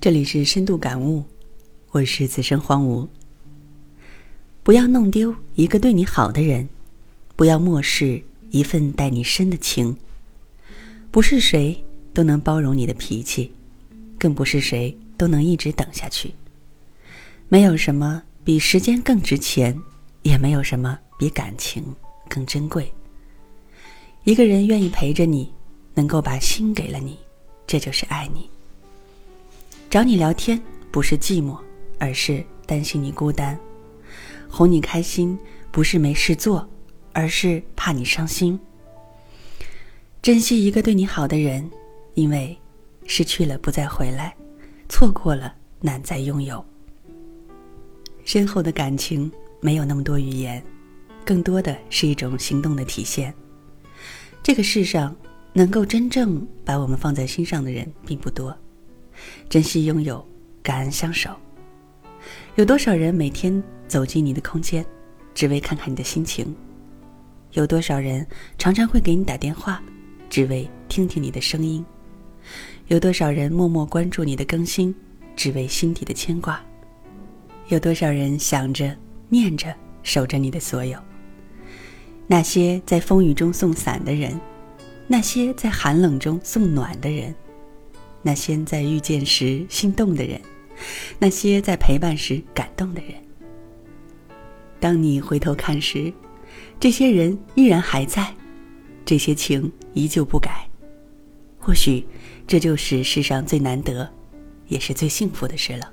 这里是深度感悟，我是此生荒芜。不要弄丢一个对你好的人，不要漠视一份待你深的情。不是谁都能包容你的脾气，更不是谁都能一直等下去。没有什么比时间更值钱，也没有什么比感情更珍贵。一个人愿意陪着你，能够把心给了你，这就是爱你。找你聊天不是寂寞，而是担心你孤单；哄你开心不是没事做，而是怕你伤心。珍惜一个对你好的人，因为失去了不再回来，错过了难再拥有。深厚的感情没有那么多语言，更多的是一种行动的体现。这个世上能够真正把我们放在心上的人并不多。珍惜拥有，感恩相守。有多少人每天走进你的空间，只为看看你的心情？有多少人常常会给你打电话，只为听听你的声音？有多少人默默关注你的更新，只为心底的牵挂？有多少人想着、念着、守着你的所有？那些在风雨中送伞的人，那些在寒冷中送暖的人。那些在遇见时心动的人，那些在陪伴时感动的人。当你回头看时，这些人依然还在，这些情依旧不改。或许，这就是世上最难得，也是最幸福的事了。